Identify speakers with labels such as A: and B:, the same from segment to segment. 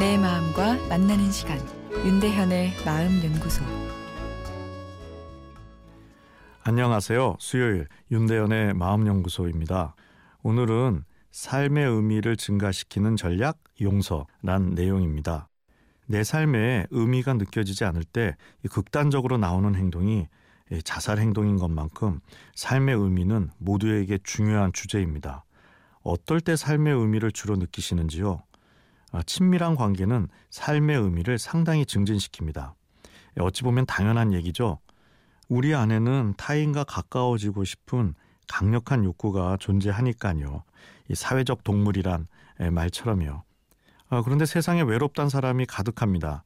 A: 내 마음과 만나는 시간 윤대현의 마음 연구소
B: 안녕하세요. 수요일 윤대현의 마음 연구소입니다. 오늘은 삶의 의미를 증가시키는 전략 용서란 내용입니다. 내 삶에 의미가 느껴지지 않을 때 극단적으로 나오는 행동이 자살 행동인 것만큼 삶의 의미는 모두에게 중요한 주제입니다. 어떨 때 삶의 의미를 주로 느끼시는지요? 아, 친밀한 관계는 삶의 의미를 상당히 증진시킵니다. 어찌 보면 당연한 얘기죠. 우리 안에는 타인과 가까워지고 싶은 강력한 욕구가 존재하니까요. 이 사회적 동물이란 말처럼요. 아, 그런데 세상에 외롭단 사람이 가득합니다.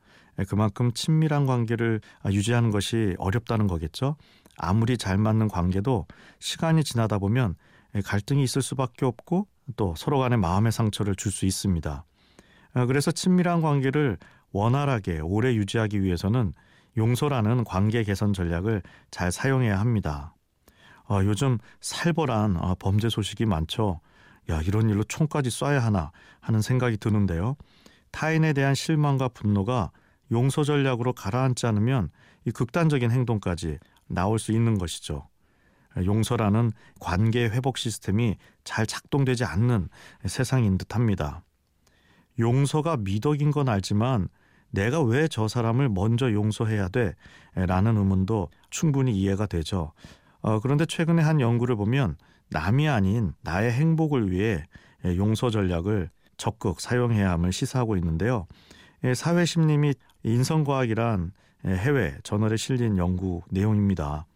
B: 그만큼 친밀한 관계를 유지하는 것이 어렵다는 거겠죠. 아무리 잘 맞는 관계도 시간이 지나다 보면 갈등이 있을 수밖에 없고 또 서로 간에 마음의 상처를 줄 수 있습니다. 아, 그래서 친밀한 관계를 원활하게 오래 유지하기 위해서는 용서라는 관계 개선 전략을 잘 사용해야 합니다. 어, 요즘 살벌한 어, 범죄 소식이 많죠. 야, 이런 일로 총까지 쏴야 하나 하는 생각이 드는데요. 타인에 대한 실망과 분노가 용서 전략으로 가라앉지 않으면 이 극단적인 행동까지 나올 수 있는 것이죠. 용서라는 관계 회복 시스템이 잘 작동되지 않는 세상인 듯합니다. 용서가 미덕인 건 알지만 내가 왜 저 사람을 먼저 용서해야 돼? 라는 의문도 충분히 이해가 되죠. 어, 그런데 최근에 한 연구를 보면 남이 아닌 나의 행복을 위해 용서 전략을 적극 사용해야 함을 시사하고 있는데요. 사회심리 및 인성과학이란 해외 저널에 실린 연구 내용입니다.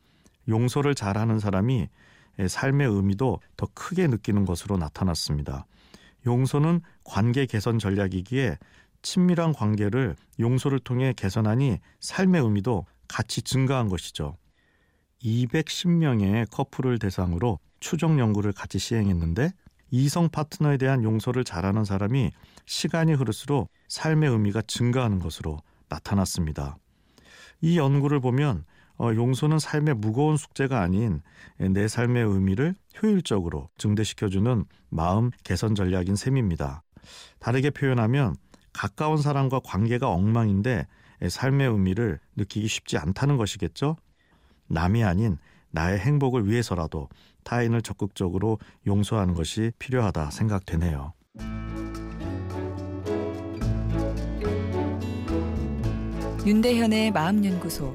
B: 용서를 잘하는 사람이 삶의 의미도 더 크게 느끼는 것으로 나타났습니다. 용서는 관계 개선 전략이기에 친밀한 관계를 용서를 통해 개선하니 삶의 의미도 같이 증가한 것이죠. 210명의 커플을 대상으로 추정 연구를 같이 시행했는데 이성 파트너에 대한 용서를 잘하는 사람이 시간이 흐를수록 삶의 의미가 증가하는 것으로 나타났습니다. 이 연구를 보면 어, 용서는 삶의 무거운 숙제가 아닌 내 삶의 의미를 효율적으로 증대시켜주는 마음 개선 전략인 셈입니다. 다르게 표현하면 가까운 사람과 관계가 엉망인데 삶의 의미를 느끼기 쉽지 않다는 것이겠죠. 남이 아닌 나의 행복을 위해서라도 타인을 적극적으로 용서하는 것이 필요하다 생각되네요.
A: 윤대현의 마음연구소